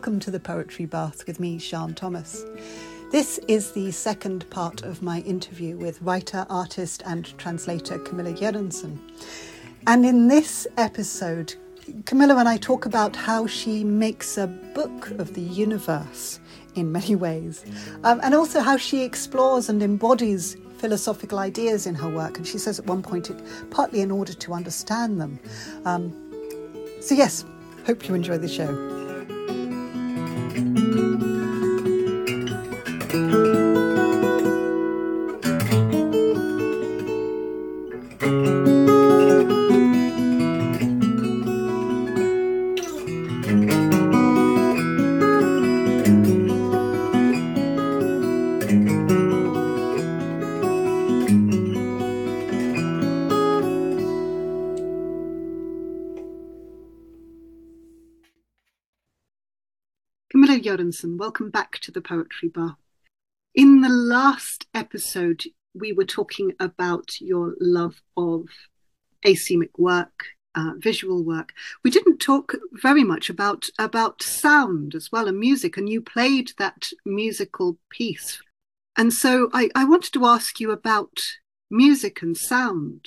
Welcome to the Poetry Bath with me, Siân Thomas. This is the second part of my interview with writer, artist, and translator Kamilla Jørgensen. And in this episode, Kamilla and I talk about how she makes a book of the universe in many ways, um, and also how she explores and embodies philosophical ideas in her work. And she says at one point, it partly in order to understand them. Um, so, yes, hope you enjoy the show. Bye. Jørgensen. Welcome back to the Poetry Bath. In the last episode, we were talking about your love of asemic work, uh, visual work. We didn't talk very much about about sound as well and music, and you played that musical piece. And so I, I wanted to ask you about music and sound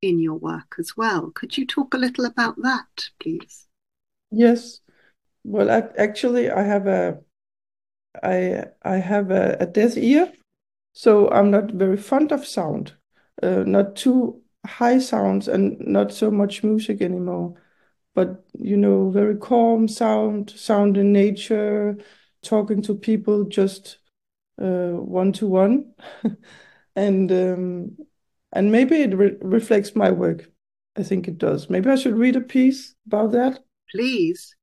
in your work as well. Could you talk a little about that, please? Yes. Well, I, actually, I have a I I have a, a deaf ear, so I'm not very fond of sound. Uh, not too high sounds and not so much music anymore. But you know, very calm sound, sound in nature, talking to people just one to one, and um, and maybe it re reflects my work. I think it does. Maybe I should read a piece about that. Please.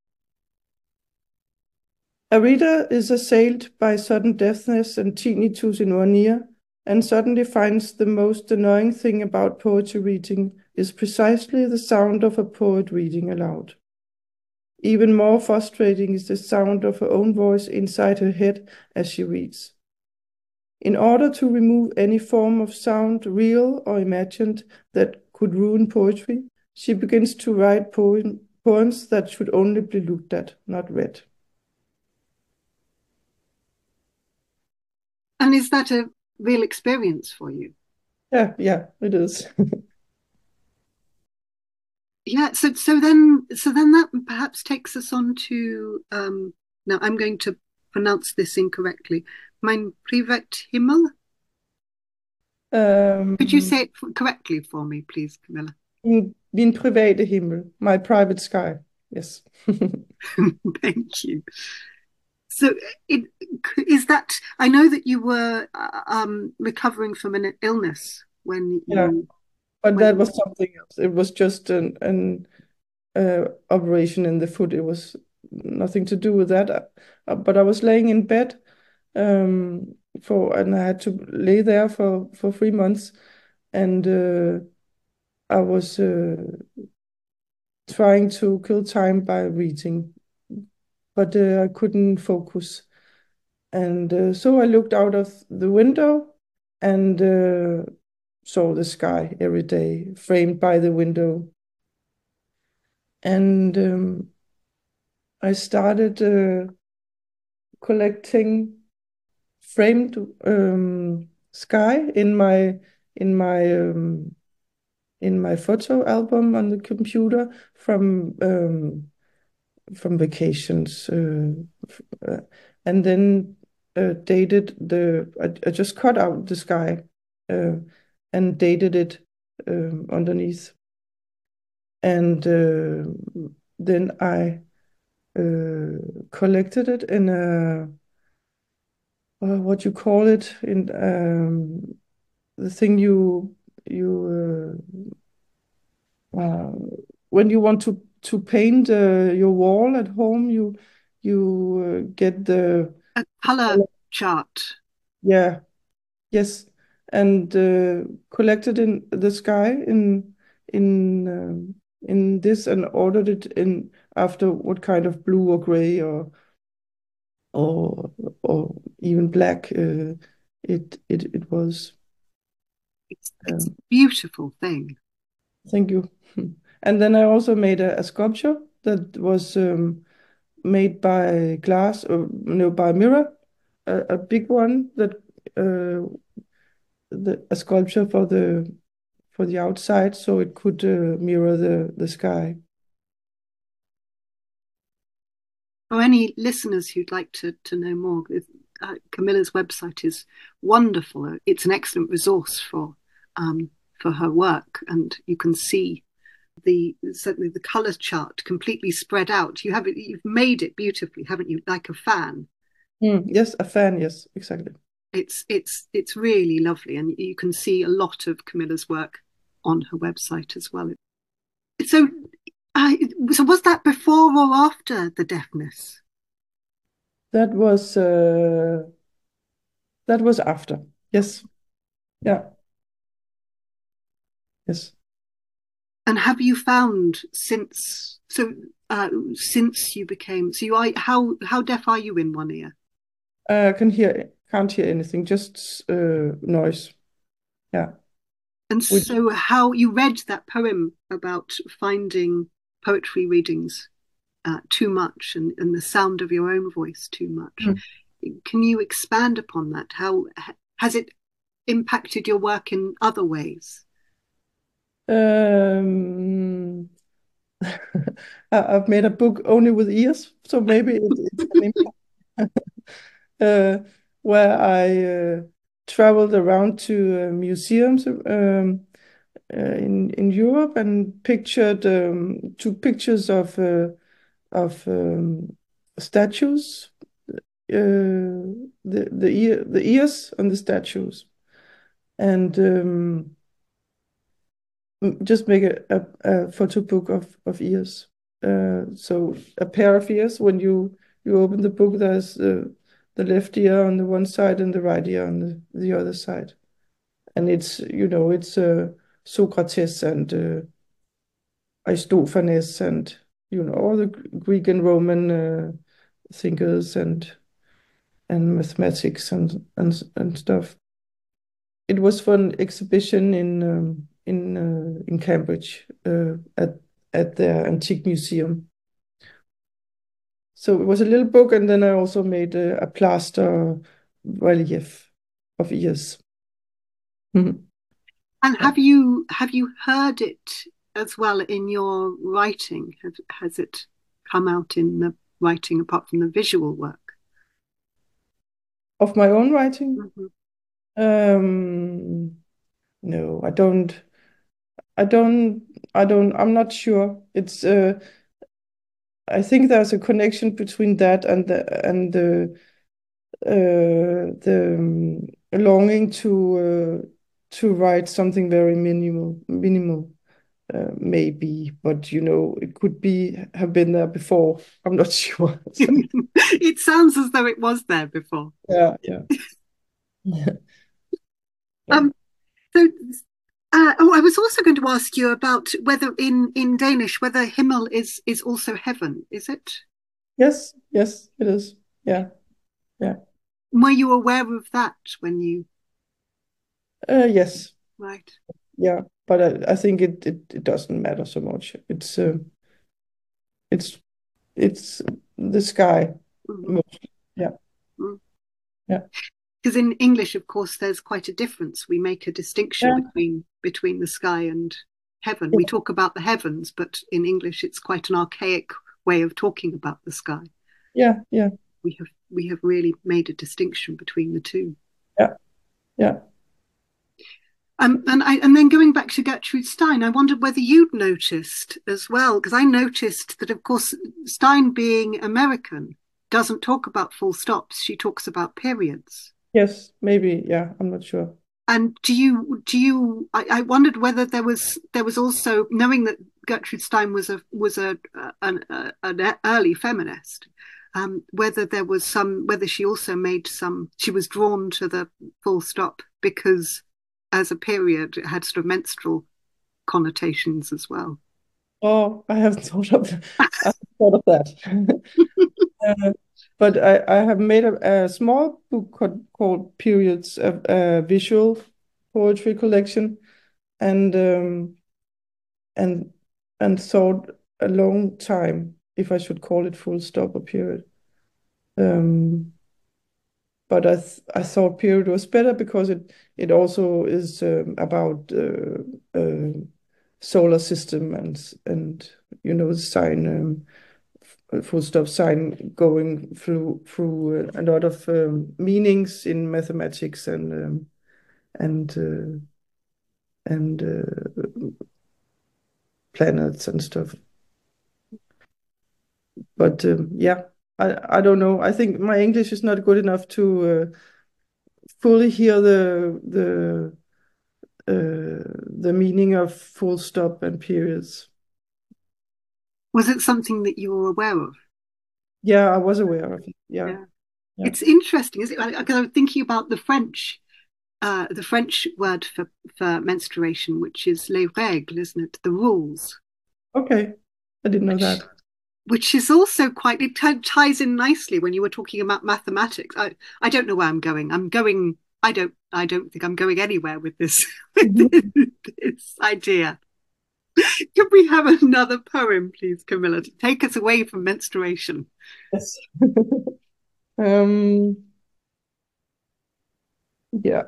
A reader is assailed by sudden deafness and tinnitus in one ear, and suddenly finds the most annoying thing about poetry reading is precisely the sound of a poet reading aloud. Even more frustrating is the sound of her own voice inside her head as she reads. In order to remove any form of sound, real or imagined, that could ruin poetry, she begins to write poem, poems that should only be looked at, not read. And is that a real experience for you? Yeah, yeah, it is. yeah, so so then so then that perhaps takes us on to um now I'm going to pronounce this incorrectly. Mein Privat Himmel? Um, Could you say it correctly for me, please, Kamilla? Din private Himmel, my private sky. Yes. Thank you. So, it, is that? I know that you were uh, um, recovering from an illness when you. Yeah, but when that was something else. It was just an an uh, operation in the foot. It was nothing to do with that. Uh, but I was laying in bed um, for, and I had to lay there for for three months, and uh, I was uh, trying to kill time by reading but uh, I couldn't focus. And uh, so I looked out of the window and uh, saw the sky every day, framed by the window. And um, I started uh, collecting framed um, sky in my in my um, in my photo album on the computer from um, from vacations, uh, uh, and then uh, dated the. I, I, just cut out the sky and dated it um, underneath, and then I collected it in a uh, what you call it in um, the thing you you uh, uh, when you want to to paint uh, your wall at home, you you uh, get the a color chart. Yeah, yes, and uh, collected in the sky in in um, in this and ordered it in after what kind of blue or gray or or or even black uh, it it it was. It's, it's um, a beautiful thing. Thank you. And then I also made a, a sculpture that was um, made by glass, or no, by mirror, a, a big one that uh, the, a sculpture for the for the outside, so it could uh, mirror the the sky. For any listeners who'd like to to know more, uh, Kamilla's website is wonderful. It's an excellent resource for um, for her work, and you can see the certainly the color chart completely spread out. You have it. You've made it beautifully, haven't you? Like a fan. Mm, yes, a fan. Yes, exactly. It's it's it's really lovely, and you can see a lot of Kamilla's work on her website as well. So, uh, so was that before or after the deafness? That was uh, that was after. Yes. Yeah. Yes. And have you found since so uh, since you became so you are how how deaf are you in one ear? Uh, can hear can't hear anything, just uh, noise. Yeah. And Which... so how you read that poem about finding poetry readings uh, too much and, and the sound of your own voice too much. Mm. Can you expand upon that? How has it impacted your work in other ways? Um, I've made a book only with ears, so maybe it, uh, where I uh, traveled around to uh, museums um, uh, in in Europe and pictured um, took pictures of uh, of um, statues, the the ear the ears on the statues, and um, just make a, a, a, photo book of, of ears. Uh, so a pair of ears, when you, you open the book, there's uh, the left ear on the one side and the right ear on the, the other side. And it's, you know, it's uh, Socrates and uh, Aristophanes and, you know, all the Greek and Roman uh, thinkers and and mathematics and, and, and stuff. It was for an exhibition in um, in uh, in Cambridge uh, at at their antique museum. So it was a little book, and then I also made a, a plaster relief of ears. Mm-hmm. And have you have you heard it as well in your writing? Have, has it come out in the writing apart from the visual work? Of my own writing? Mm-hmm. Um, no, I don't. I don't I don't I'm not sure. It's uh I think there's a connection between that and the and the uh the um, longing to uh, to write something very minimal minimal uh, maybe but you know it could be have been there before i'm not sure it sounds as though it was there before yeah yeah, yeah. um so uh, oh, I was also going to ask you about whether in, in Danish whether Himmel is is also heaven. Is it? Yes, yes, it is. Yeah, yeah. Were you aware of that when you? Uh, yes. Right. Yeah, but I, I think it, it, it doesn't matter so much. It's uh, it's it's the sky. Mm-hmm. Yeah. Mm. Yeah because in English, of course, there's quite a difference. We make a distinction yeah. between between the sky and heaven. Yeah. We talk about the heavens, but in English, it's quite an archaic way of talking about the sky. Yeah, yeah. We have we have really made a distinction between the two. Yeah, yeah. Um, and I, and then going back to Gertrude Stein, I wondered whether you'd noticed as well, because I noticed that, of course, Stein being American doesn't talk about full stops; she talks about periods. Yes, maybe. Yeah, I'm not sure. And do you do you? I, I wondered whether there was there was also knowing that Gertrude Stein was a was a an, a, an early feminist. Um, whether there was some whether she also made some she was drawn to the full stop because as a period it had sort of menstrual connotations as well. Oh, I haven't thought of I haven't thought of that. uh, but I, I have made a, a small book called, called Periods, a, a, visual poetry collection, and um, and and thought a long time if I should call it full stop or period. Um, but I th I thought period was better because it it also is um, about uh, uh, solar system and and you know sign um, full stop sign going through through a lot of um, meanings in mathematics and um, and uh, and uh, planets and stuff. But um, yeah, I I don't know. I think my English is not good enough to uh, fully hear the the uh, the meaning of full stop and periods. Was it something that you were aware of? Yeah, I was aware of it. Yeah. yeah. yeah. It's interesting, is it? Because I'm thinking about the French, uh, the French word for, for menstruation, which is les règles, isn't it? The rules. Okay. I didn't know which, that which is also quite it ties in nicely when you were talking about mathematics i i don't know where i'm going i'm going i don't i don't think i'm going anywhere with this with mm-hmm. this idea can we have another poem please Kamilla to take us away from menstruation? Yes. Um yeah.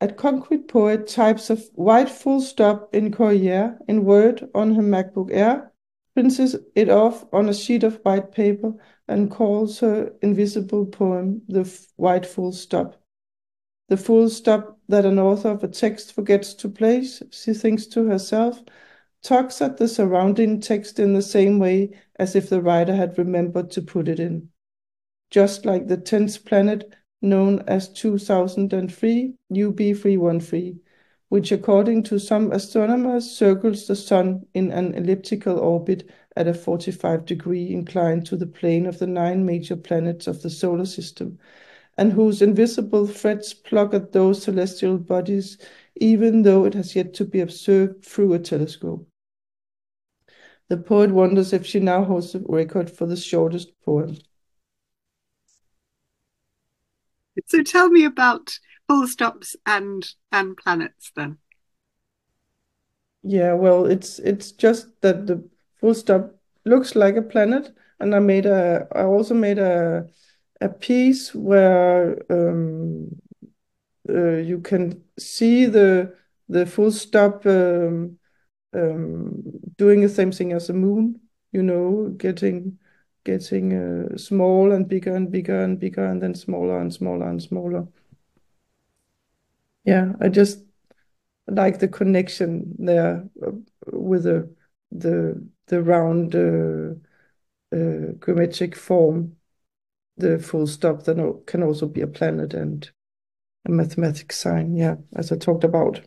At concrete poet types a white full stop in Courier in Word on her MacBook Air, prints it off on a sheet of white paper, and calls her invisible poem the white full stop. The full stop that an author of a text forgets to place, she thinks to herself, tugs at the surrounding text in the same way as if the writer had remembered to put it in. Just like the tenth planet known as 2003 UB313, which according to some astronomers circles the Sun in an elliptical orbit at a 45 degree incline to the plane of the nine major planets of the solar system, and whose invisible threads pluck at those celestial bodies, even though it has yet to be observed through a telescope. The poet wonders if she now holds the record for the shortest poem. So tell me about full stops and and planets then. Yeah, well, it's it's just that the full stop looks like a planet, and I made a I also made a a piece where um, uh, you can see the the full stop um, um, doing the same thing as the moon. You know, getting getting uh, small and bigger and bigger and bigger and then smaller and smaller and smaller. Yeah, I just like the connection there uh, with the the the round uh, uh, geometric form. The full stop that can also be a planet and a mathematical sign. Yeah, as I talked about.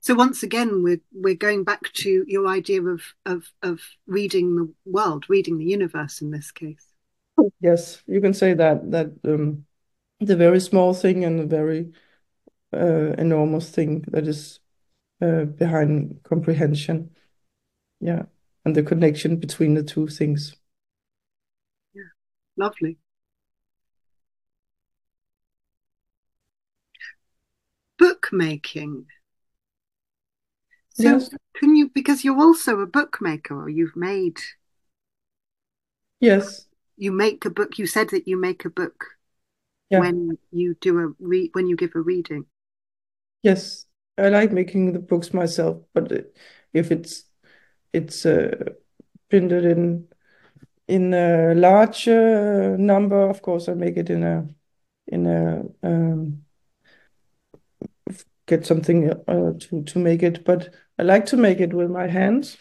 So once again, we're we're going back to your idea of of of reading the world, reading the universe in this case. Yes, you can say that that um, the very small thing and the very uh, enormous thing that is uh, behind comprehension. Yeah, and the connection between the two things. Lovely. Bookmaking. So yes. can you, because you're also a bookmaker, or you've made. Yes. You make a book. You said that you make a book yeah. when you do a re- when you give a reading. Yes, I like making the books myself, but if it's it's uh, printed in in a large uh, number, of course, I make it in a in a um, get something uh, to to make it. But I like to make it with my hands,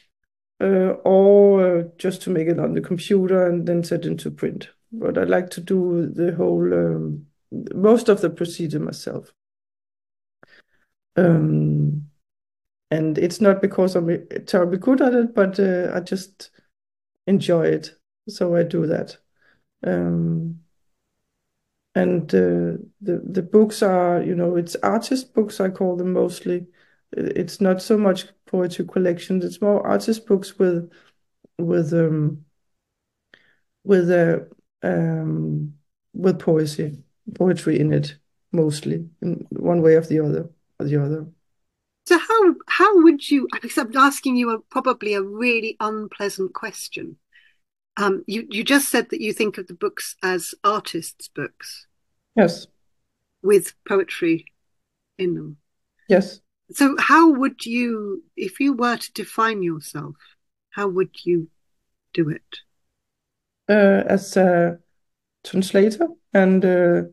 uh, or uh, just to make it on the computer and then set into print. But I like to do the whole um, most of the procedure myself. Um, and it's not because I'm terribly good at it, but uh, I just enjoy it, so I do that. Um, and uh, the the books are, you know, it's artist books. I call them mostly. It's not so much poetry collections. It's more artist books with with um with a uh, um with poetry poetry in it mostly in one way or the other or the other so how how would you? Because I'm asking you a, probably a really unpleasant question. Um, you you just said that you think of the books as artists' books. Yes. With poetry in them. Yes. So how would you, if you were to define yourself, how would you do it? Uh, as a translator and a,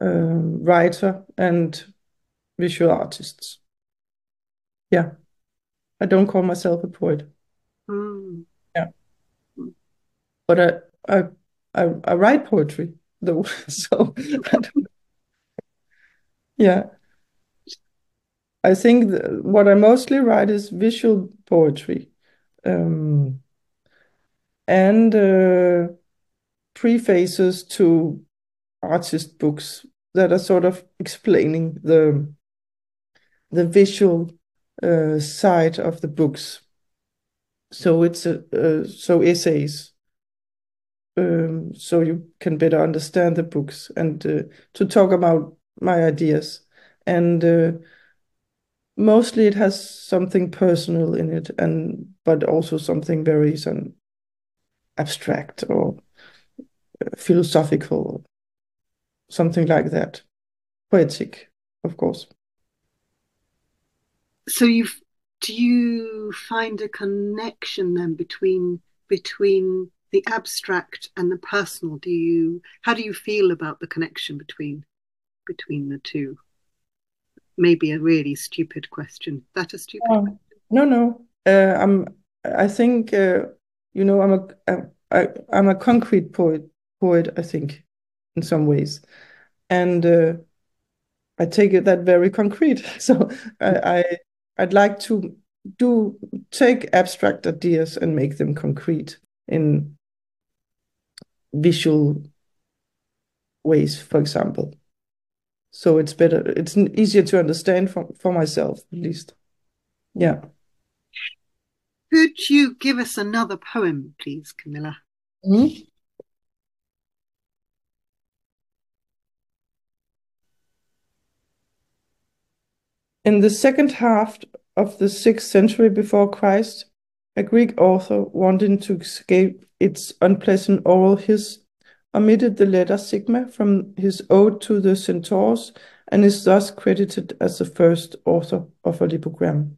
a writer and visual artists. Yeah. I don't call myself a poet. Mm. But I, I, I, I write poetry though. so yeah. I think what I mostly write is visual poetry. Um, and uh, prefaces to artist books that are sort of explaining the the visual uh, side of the books. So it's a, uh, so essays, um, so you can better understand the books and uh, to talk about my ideas. And uh, mostly it has something personal in it, and but also something very some abstract or uh, philosophical, something like that, poetic, of course. So you do you find a connection then between between the abstract and the personal? Do you how do you feel about the connection between between the two? Maybe a really stupid question. That a stupid oh, question? No, no. Uh, I'm. I think uh, you know. I'm a. I, I'm a concrete poet. Poet. I think, in some ways, and uh, I take it that very concrete. So I, I I'd like to do take abstract ideas and make them concrete in visual ways, for example. So it's better, it's easier to understand for, for myself, at least. Yeah. Could you give us another poem, please, Kamilla? Mm -hmm. In the second half of the sixth century before Christ, a Greek author wanting to escape its unpleasant oral hiss omitted the letter sigma from his ode to the centaurs and is thus credited as the first author of a lipogram.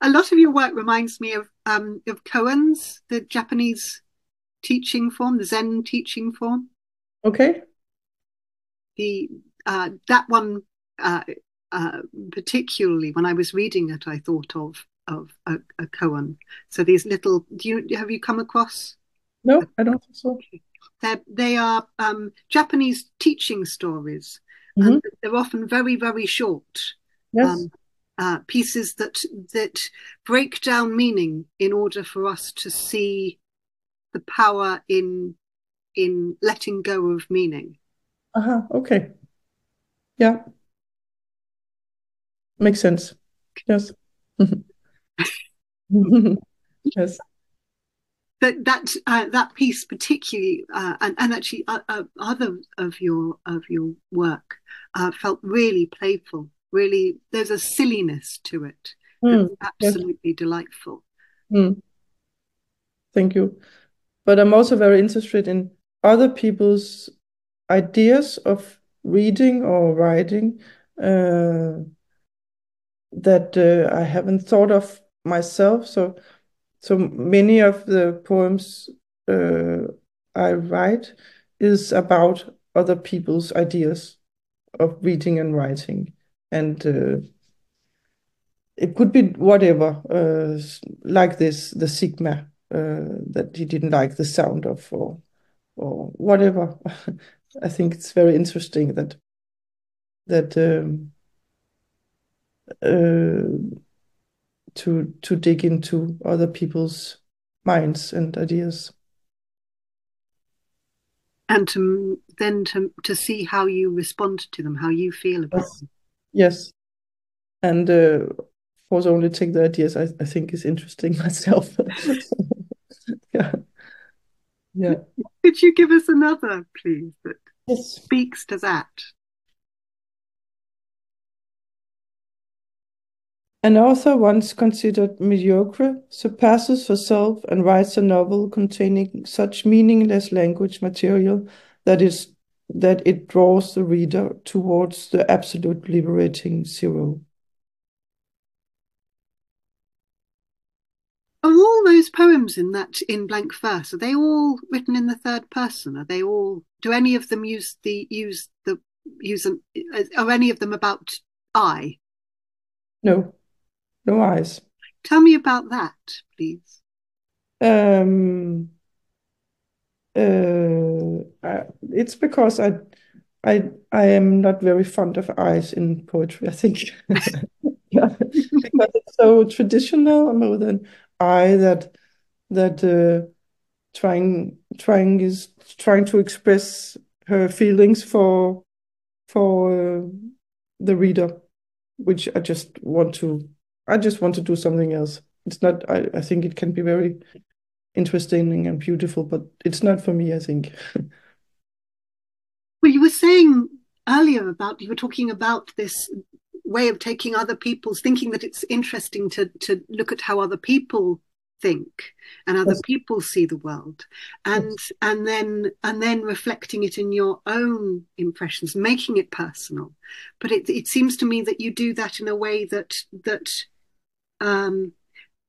A lot of your work reminds me of um, of koans, the Japanese teaching form, the Zen teaching form. Okay. The uh, that one uh, uh, particularly when I was reading it, I thought of of a, a koan. So these little, do you have you come across? No, I don't think so. They're, they are um, Japanese teaching stories, mm-hmm. and they're often very very short. Yes. Um, uh, pieces that that break down meaning in order for us to see the power in in letting go of meaning. Uh huh. Okay. Yeah. Makes sense. Yes. yes. That that uh, that piece particularly, uh, and and actually uh, uh other of your of your work uh, felt really playful. Really, there's a silliness to it. Mm, absolutely yes. delightful. Mm. Thank you. But I'm also very interested in other people's ideas of reading or writing uh, that uh, I haven't thought of myself. So, so many of the poems uh, I write is about other people's ideas of reading and writing, and uh, it could be whatever, uh, like this, the Sigma uh, that he didn't like the sound of, or or whatever. I think it's very interesting that that um, uh, to to dig into other people's minds and ideas. And to then to to see how you respond to them how you feel about yes. them. Yes. And uh, of course only take the ideas I, I think is interesting myself. Yeah. Yeah. Could you give us another please that yes. speaks to that An author once considered mediocre surpasses herself and writes a novel containing such meaningless language material that is that it draws the reader towards the absolute liberating zero. Are all those poems in that in blank verse are they all written in the third person? Are they all? Do any of them use the use the use an? Are any of them about I? No, no eyes. Tell me about that, please. Um, uh, it's because I, I, I am not very fond of eyes in poetry. I think, because it's so traditional more than I that that uh, trying trying is trying to express her feelings for for uh, the reader, which I just want to I just want to do something else. It's not I, I think it can be very interesting and beautiful, but it's not for me, I think. well, you were saying earlier about you were talking about this way of taking other people's thinking that it's interesting to to look at how other people think and other yes. people see the world and yes. and then and then reflecting it in your own impressions making it personal but it, it seems to me that you do that in a way that that um,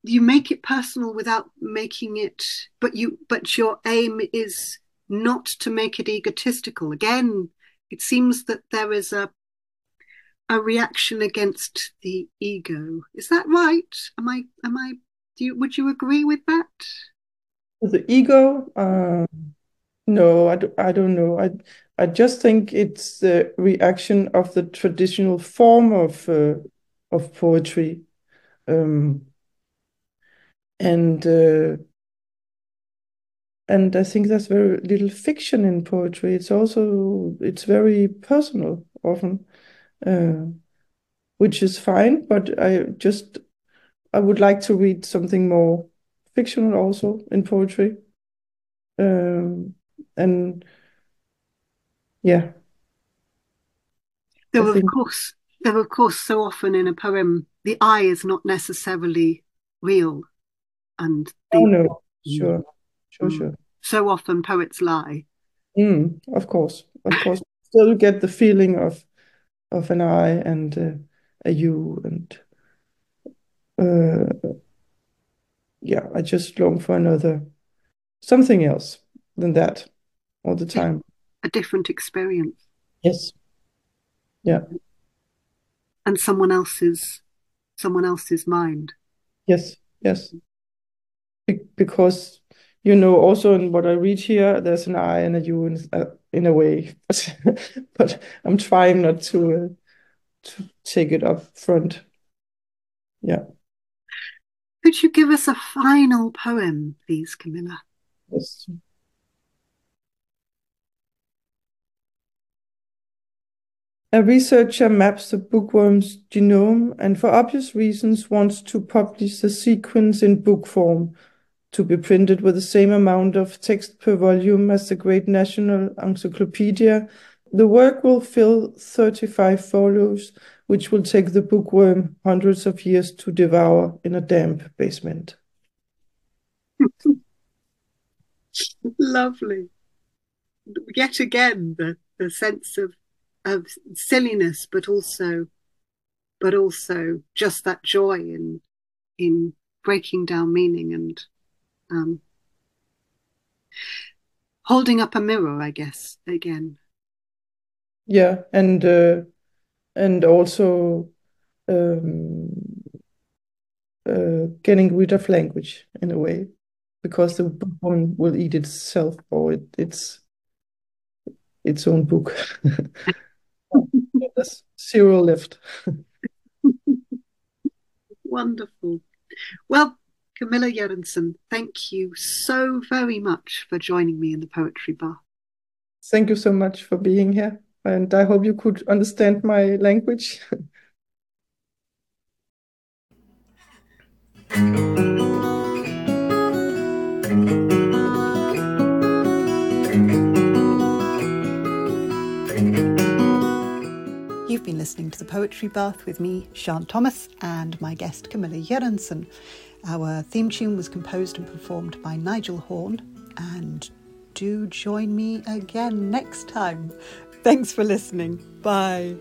you make it personal without making it but you but your aim is not to make it egotistical. Again it seems that there is a a reaction against the ego. Is that right? Am i am i do you would you agree with that? The ego um no I, do, I don't know. I i just think it's the reaction of the traditional form of uh, of poetry um and uh, and I think there's very little fiction in poetry. It's also it's very personal often, uh, which is fine. But I just I would like to read something more fictional also in poetry, um, and yeah. Though of course, though of course, so often in a poem, the I is not necessarily real and the, oh no. Sure. Sure mm. sure. So often poets lie. Mm, of course. Of course. Still get the feeling of of an I and uh, a you and uh, yeah I just long for another something else than that all the time. a different experience. Yes. Yeah. And someone else's someone else's mind yes yes because you know also in what I read here, there's an I and a U in, uh, in a way, but I'm trying not to uh, to take it up front. Yeah. Could you give us a final poem, please, Kamilla? Yes. A researcher maps the bookworm's genome and, for obvious reasons, wants to publish the sequence in book form to be printed with the same amount of text per volume as the great National Encyclopedia. The work will fill 35 folios, which will take the bookworm hundreds of years to devour in a damp basement. Lovely. Yet again, the, the sense of of silliness, but also but also just that joy in in breaking down meaning and um, holding up a mirror, I guess, again. Yeah, and uh, and also um, uh, getting rid of language in a way, because the one will eat itself or it, it's its own book. There's zero left. Wonderful. Well, Kamilla Jørgensen, thank you so very much for joining me in the Poetry Bath. Thank you so much for being here, and I hope you could understand my language. You've been listening to the Poetry Bath with me, Siân Thomas, and my guest Kamilla Jørgensen. Our theme tune was composed and performed by Nigel Horn, and do join me again next time. Thanks for listening. Bye.